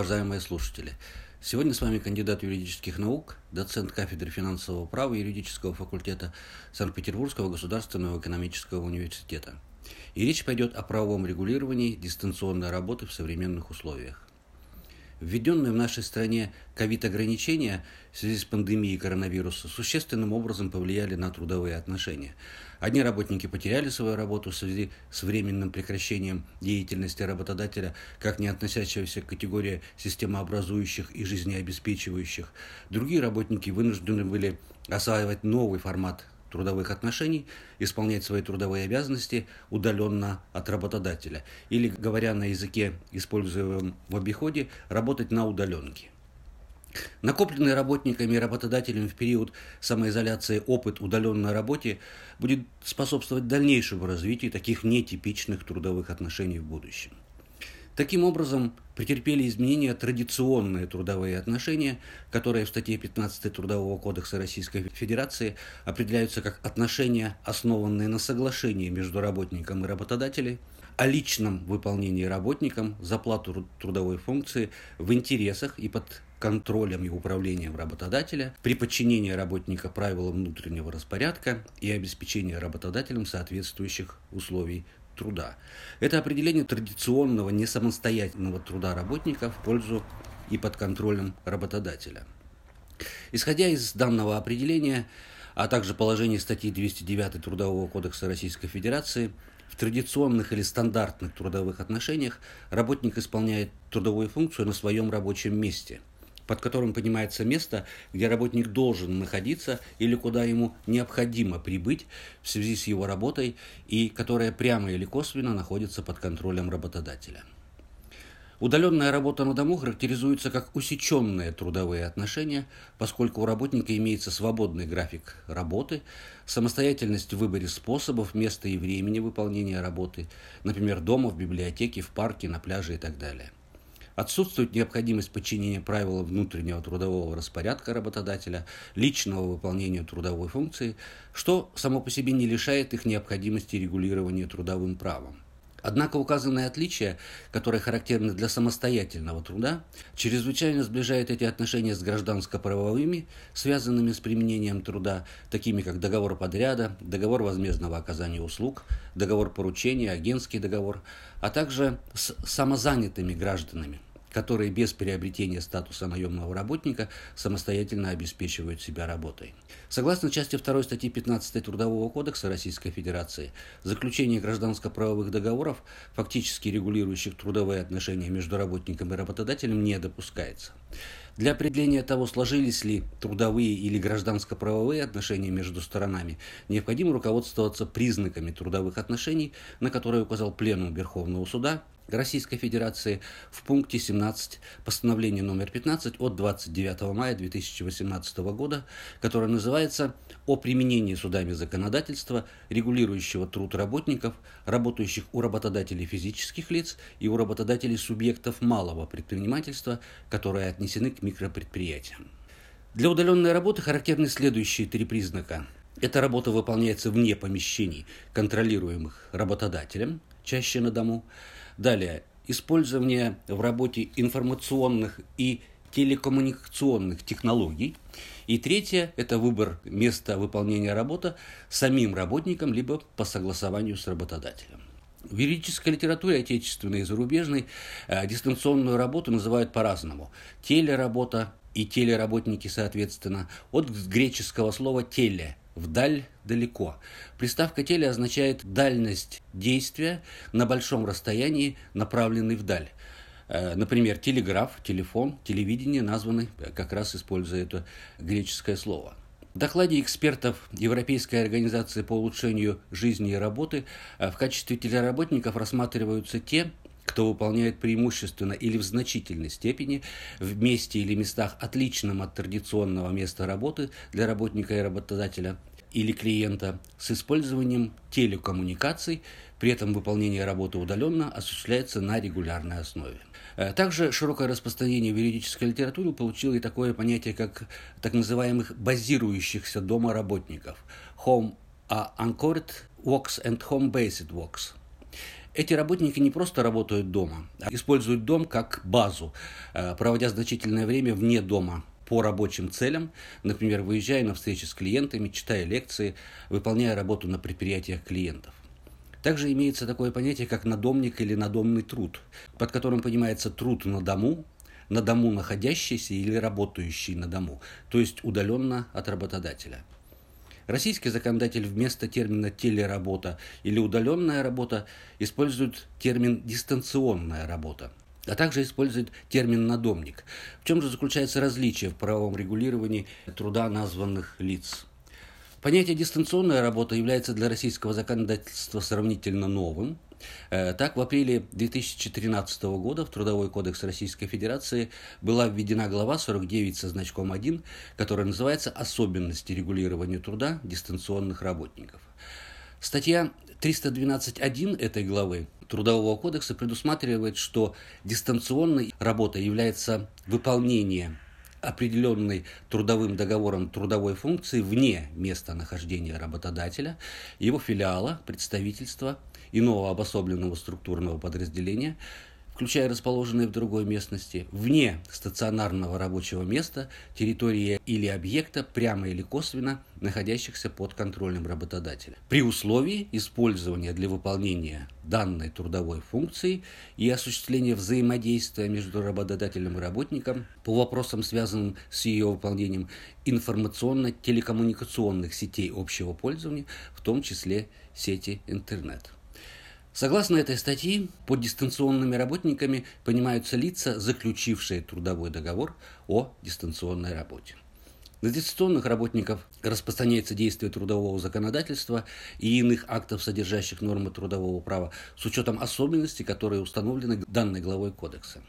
уважаемые слушатели! Сегодня с вами кандидат юридических наук, доцент кафедры финансового права юридического факультета Санкт-Петербургского государственного экономического университета. И речь пойдет о правовом регулировании дистанционной работы в современных условиях. Введенные в нашей стране ковид-ограничения в связи с пандемией коронавируса существенным образом повлияли на трудовые отношения. Одни работники потеряли свою работу в связи с временным прекращением деятельности работодателя, как не относящегося к категории системообразующих и жизнеобеспечивающих. Другие работники вынуждены были осваивать новый формат трудовых отношений исполнять свои трудовые обязанности удаленно от работодателя. Или, говоря на языке, используемом в обиходе, работать на удаленке. Накопленный работниками и работодателями в период самоизоляции опыт удаленной работе будет способствовать дальнейшему развитию таких нетипичных трудовых отношений в будущем. Таким образом, претерпели изменения традиционные трудовые отношения, которые в статье 15 Трудового кодекса Российской Федерации определяются как отношения, основанные на соглашении между работником и работодателем, о личном выполнении работником за плату трудовой функции в интересах и под контролем и управлением работодателя, при подчинении работника правилам внутреннего распорядка и обеспечении работодателем соответствующих условий труда. Это определение традиционного несамостоятельного труда работника в пользу и под контролем работодателя. Исходя из данного определения, а также положений статьи 209 Трудового кодекса Российской Федерации, в традиционных или стандартных трудовых отношениях работник исполняет трудовую функцию на своем рабочем месте – под которым понимается место, где работник должен находиться или куда ему необходимо прибыть в связи с его работой и которая прямо или косвенно находится под контролем работодателя. Удаленная работа на дому характеризуется как усеченные трудовые отношения, поскольку у работника имеется свободный график работы, самостоятельность в выборе способов, места и времени выполнения работы, например, дома, в библиотеке, в парке, на пляже и так далее. Отсутствует необходимость подчинения правилам внутреннего трудового распорядка работодателя, личного выполнения трудовой функции, что само по себе не лишает их необходимости регулирования трудовым правом. Однако указанные отличия, которые характерны для самостоятельного труда, чрезвычайно сближают эти отношения с гражданско-правовыми, связанными с применением труда, такими как договор подряда, договор возмездного оказания услуг, договор поручения, агентский договор, а также с самозанятыми гражданами – которые без приобретения статуса наемного работника самостоятельно обеспечивают себя работой. Согласно части 2 статьи 15 Трудового кодекса Российской Федерации, заключение гражданско-правовых договоров, фактически регулирующих трудовые отношения между работником и работодателем, не допускается. Для определения того, сложились ли трудовые или гражданско-правовые отношения между сторонами, необходимо руководствоваться признаками трудовых отношений, на которые указал Пленум Верховного Суда Российской Федерации в пункте 17 постановления номер 15 от 29 мая 2018 года, которое называется «О применении судами законодательства, регулирующего труд работников, работающих у работодателей физических лиц и у работодателей субъектов малого предпринимательства, которые отнесены к микропредприятиям». Для удаленной работы характерны следующие три признака. Эта работа выполняется вне помещений, контролируемых работодателем, чаще на дому. Далее, использование в работе информационных и телекоммуникационных технологий. И третье – это выбор места выполнения работы самим работником, либо по согласованию с работодателем. В юридической литературе, отечественной и зарубежной, э, дистанционную работу называют по-разному. Телеработа и телеработники, соответственно, от греческого слова «теле» вдаль, далеко. Приставка теле означает дальность действия на большом расстоянии, направленный вдаль. Э, например, телеграф, телефон, телевидение названы как раз используя это греческое слово. В докладе экспертов Европейской организации по улучшению жизни и работы э, в качестве телеработников рассматриваются те, кто выполняет преимущественно или в значительной степени в месте или местах отличном от традиционного места работы для работника и работодателя или клиента с использованием телекоммуникаций, при этом выполнение работы удаленно осуществляется на регулярной основе. Э, также широкое распространение в юридической литературе получило и такое понятие, как так называемых базирующихся дома работников – home anchored works and home-based works – Эти работники не просто работают дома, а используют дом как базу, э, проводя значительное время вне дома по рабочим целям, например, выезжая на встречи с клиентами, читая лекции, выполняя работу на предприятиях клиентов. Также имеется такое понятие, как надомник или надомный труд, под которым понимается труд на дому, на дому находящийся или работающий на дому, то есть удаленно от работодателя. Российский законодатель вместо термина телеработа или удаленная работа использует термин дистанционная работа, а также использует термин надомник. В чем же заключается различие в правовом регулировании труда названных лиц? Понятие дистанционная работа является для российского законодательства сравнительно новым. Э, так, в апреле 2013 года в Трудовой кодекс Российской Федерации была введена глава 49 со значком 1, которая называется «Особенности регулирования труда дистанционных работников». Статья 312.1 этой главы Трудового кодекса предусматривает, что дистанционной работой является выполнение определенной трудовым договором трудовой функции вне места нахождения работодателя, его филиала, представительства, иного обособленного структурного подразделения – включая расположенные в другой местности, вне стационарного рабочего места, территории или объекта, прямо или косвенно находящихся под контролем работодателя. При условии использования для выполнения данной трудовой функции и осуществления взаимодействия между работодателем и работником по вопросам, связанным с ее выполнением информационно-телекоммуникационных сетей общего пользования, в том числе сети интернет. Согласно этой статье, под дистанционными работниками понимаются лица, заключившие трудовой договор о дистанционной работе. На дистанционных работников распространяется действие трудового законодательства и иных актов, содержащих нормы трудового права, с учетом особенностей, которые установлены данной главой Кодекса.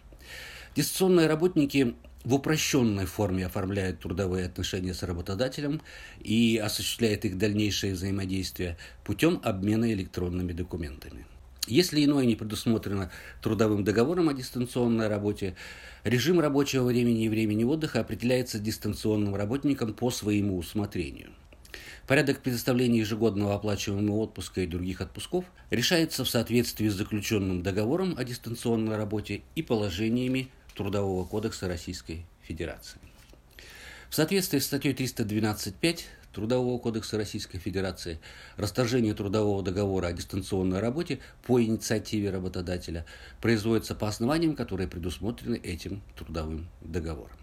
Дистанционные работники в упрощенной форме оформляют трудовые отношения с работодателем и осуществляют их дальнейшее взаимодействие путем обмена электронными документами. Если иное не предусмотрено трудовым договором о дистанционной работе, режим рабочего времени и времени отдыха определяется дистанционным работником по своему усмотрению. Порядок предоставления ежегодного оплачиваемого отпуска и других отпусков решается в соответствии с заключенным договором о дистанционной работе и положениями Трудового кодекса Российской Федерации. В соответствии с статьей 312.5 Трудового кодекса Российской Федерации, расторжение трудового договора о дистанционной работе по инициативе работодателя производится по основаниям, которые предусмотрены этим трудовым договором.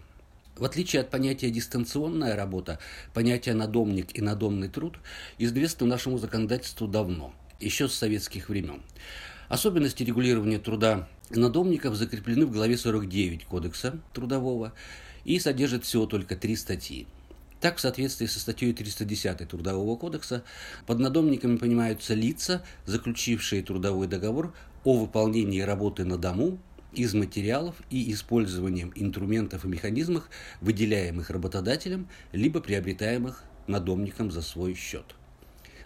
В отличие от понятия «дистанционная работа», понятие «надомник» и «надомный труд» известны нашему законодательству давно, еще с советских времен. Особенности регулирования труда надомников закреплены в главе 49 Кодекса трудового и содержат всего только три статьи – так, в соответствии со статьей 310 Трудового кодекса, под надомниками понимаются лица, заключившие трудовой договор о выполнении работы на дому из материалов и использованием инструментов и механизмов, выделяемых работодателем, либо приобретаемых надомником за свой счет.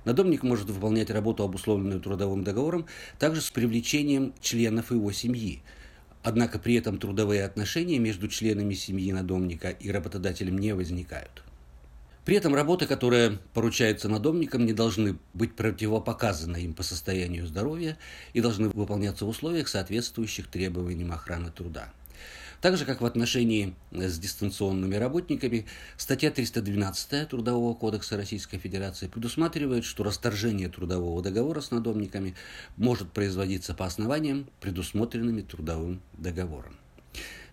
Надомник может выполнять работу, обусловленную трудовым договором, также с привлечением членов его семьи. Однако при этом трудовые отношения между членами семьи надомника и работодателем не возникают. При этом работы, которые поручаются надомникам, не должны быть противопоказаны им по состоянию здоровья и должны выполняться в условиях, соответствующих требованиям охраны труда. Так же, как в отношении с дистанционными работниками, статья 312 Трудового кодекса Российской Федерации предусматривает, что расторжение трудового договора с надомниками может производиться по основаниям, предусмотренными трудовым договором.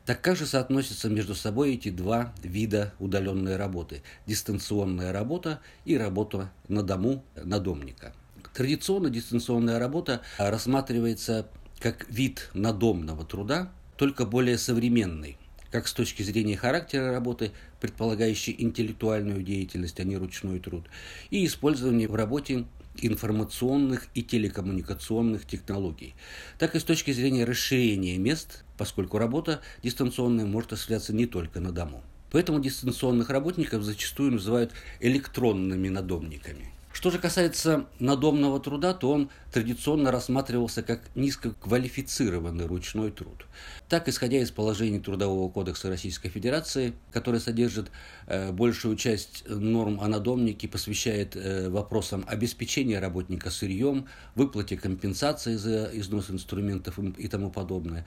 Так как же соотносятся между собой эти два вида удаленной работы? Дистанционная работа и работа на дому надомника. Традиционно дистанционная работа рассматривается как вид надомного труда, только более современный, как с точки зрения характера работы, предполагающей интеллектуальную деятельность, а не ручной труд, и использование в работе информационных и телекоммуникационных технологий, так и с точки зрения расширения мест, поскольку работа дистанционная может осуществляться не только на дому. Поэтому дистанционных работников зачастую называют электронными надомниками – Что же касается надомного труда, то он традиционно рассматривался как низкоквалифицированный ручной труд. Так, исходя из положений Трудового кодекса Российской Федерации, который содержит э, большую часть норм о надомнике, посвящает э, вопросам обеспечения работника сырьем, выплате компенсации за износ инструментов и тому подобное,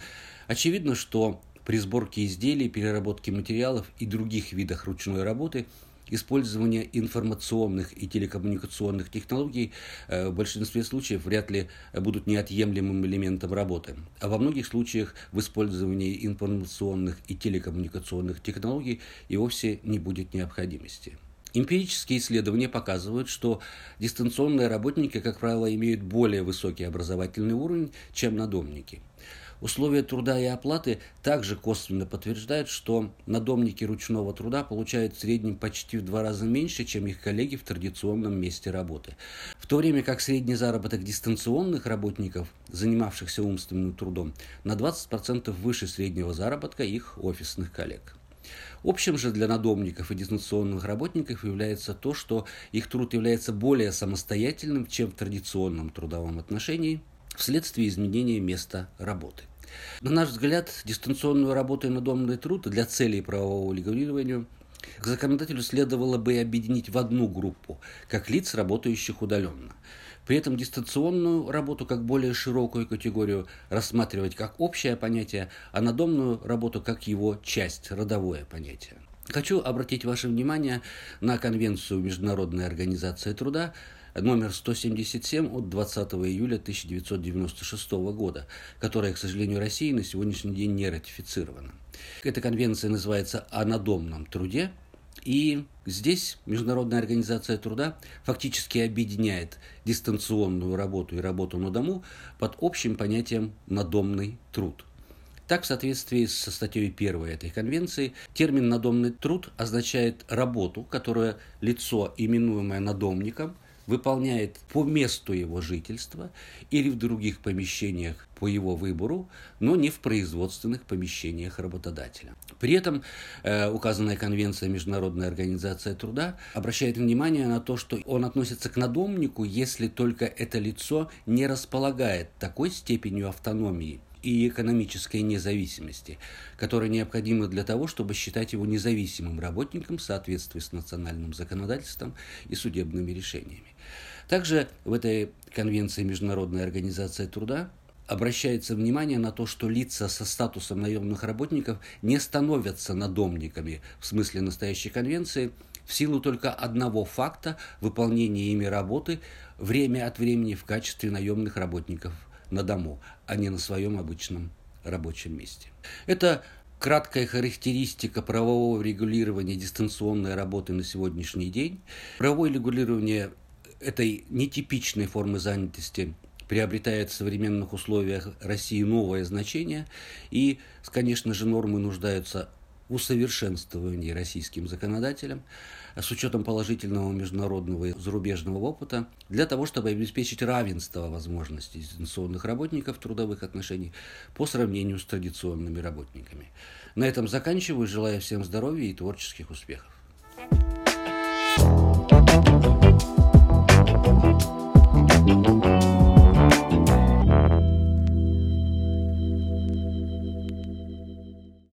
очевидно, что при сборке изделий, переработке материалов и других видах ручной работы – использование информационных и телекоммуникационных технологий э, в большинстве случаев вряд ли будут неотъемлемым элементом работы. А во многих случаях в использовании информационных и телекоммуникационных технологий и вовсе не будет необходимости. Эмпирические исследования показывают, что дистанционные работники, как правило, имеют более высокий образовательный уровень, чем надомники – Условия труда и оплаты также косвенно подтверждают, что надомники ручного труда получают в среднем почти в два раза меньше, чем их коллеги в традиционном месте работы. В то время как средний заработок дистанционных работников, занимавшихся умственным трудом, на 20% выше среднего заработка их офисных коллег. Общим же для надомников и дистанционных работников является то, что их труд является более самостоятельным, чем в традиционном трудовом отношении, вследствие изменения места работы. На наш взгляд, дистанционную работу и надомный труд для целей правового регулирования к законодателю следовало бы объединить в одну группу, как лиц, работающих удаленно. При этом дистанционную работу как более широкую категорию рассматривать как общее понятие, а надомную работу как его часть, родовое понятие. Хочу обратить ваше внимание на Конвенцию Международной организации труда номер 177 от 20 июля 1996 года, которая, к сожалению, России на сегодняшний день не ратифицирована. Эта конвенция называется «О надомном труде», и здесь Международная организация труда фактически объединяет дистанционную работу и работу на дому под общим понятием «надомный труд». Так, в соответствии со статьей 1 этой конвенции, термин «надомный труд» означает работу, которую лицо, именуемое надомником, выполняет по месту его жительства или в других помещениях по его выбору, но не в производственных помещениях работодателя. При этом э, указанная конвенция Международной организации труда обращает внимание на то, что он относится к надомнику, если только это лицо не располагает такой степенью автономии – и экономической независимости, которая необходима для того, чтобы считать его независимым работником в соответствии с национальным законодательством и судебными решениями. Также в этой Конвенции Международной организации труда обращается внимание на то, что лица со статусом наемных работников не становятся надомниками в смысле настоящей конвенции в силу только одного факта выполнения ими работы время от времени в качестве наемных работников – на дому, а не на своем обычном рабочем месте. Это краткая характеристика правового регулирования дистанционной работы на сегодняшний день. Правовое регулирование этой нетипичной формы занятости приобретает в современных условиях России новое значение, и, конечно же, нормы нуждаются усовершенствовании российским законодателям с учетом положительного международного и зарубежного опыта для того, чтобы обеспечить равенство возможностей дистанционных работников трудовых отношений по сравнению с традиционными работниками. На этом заканчиваю. Желаю всем здоровья и творческих успехов.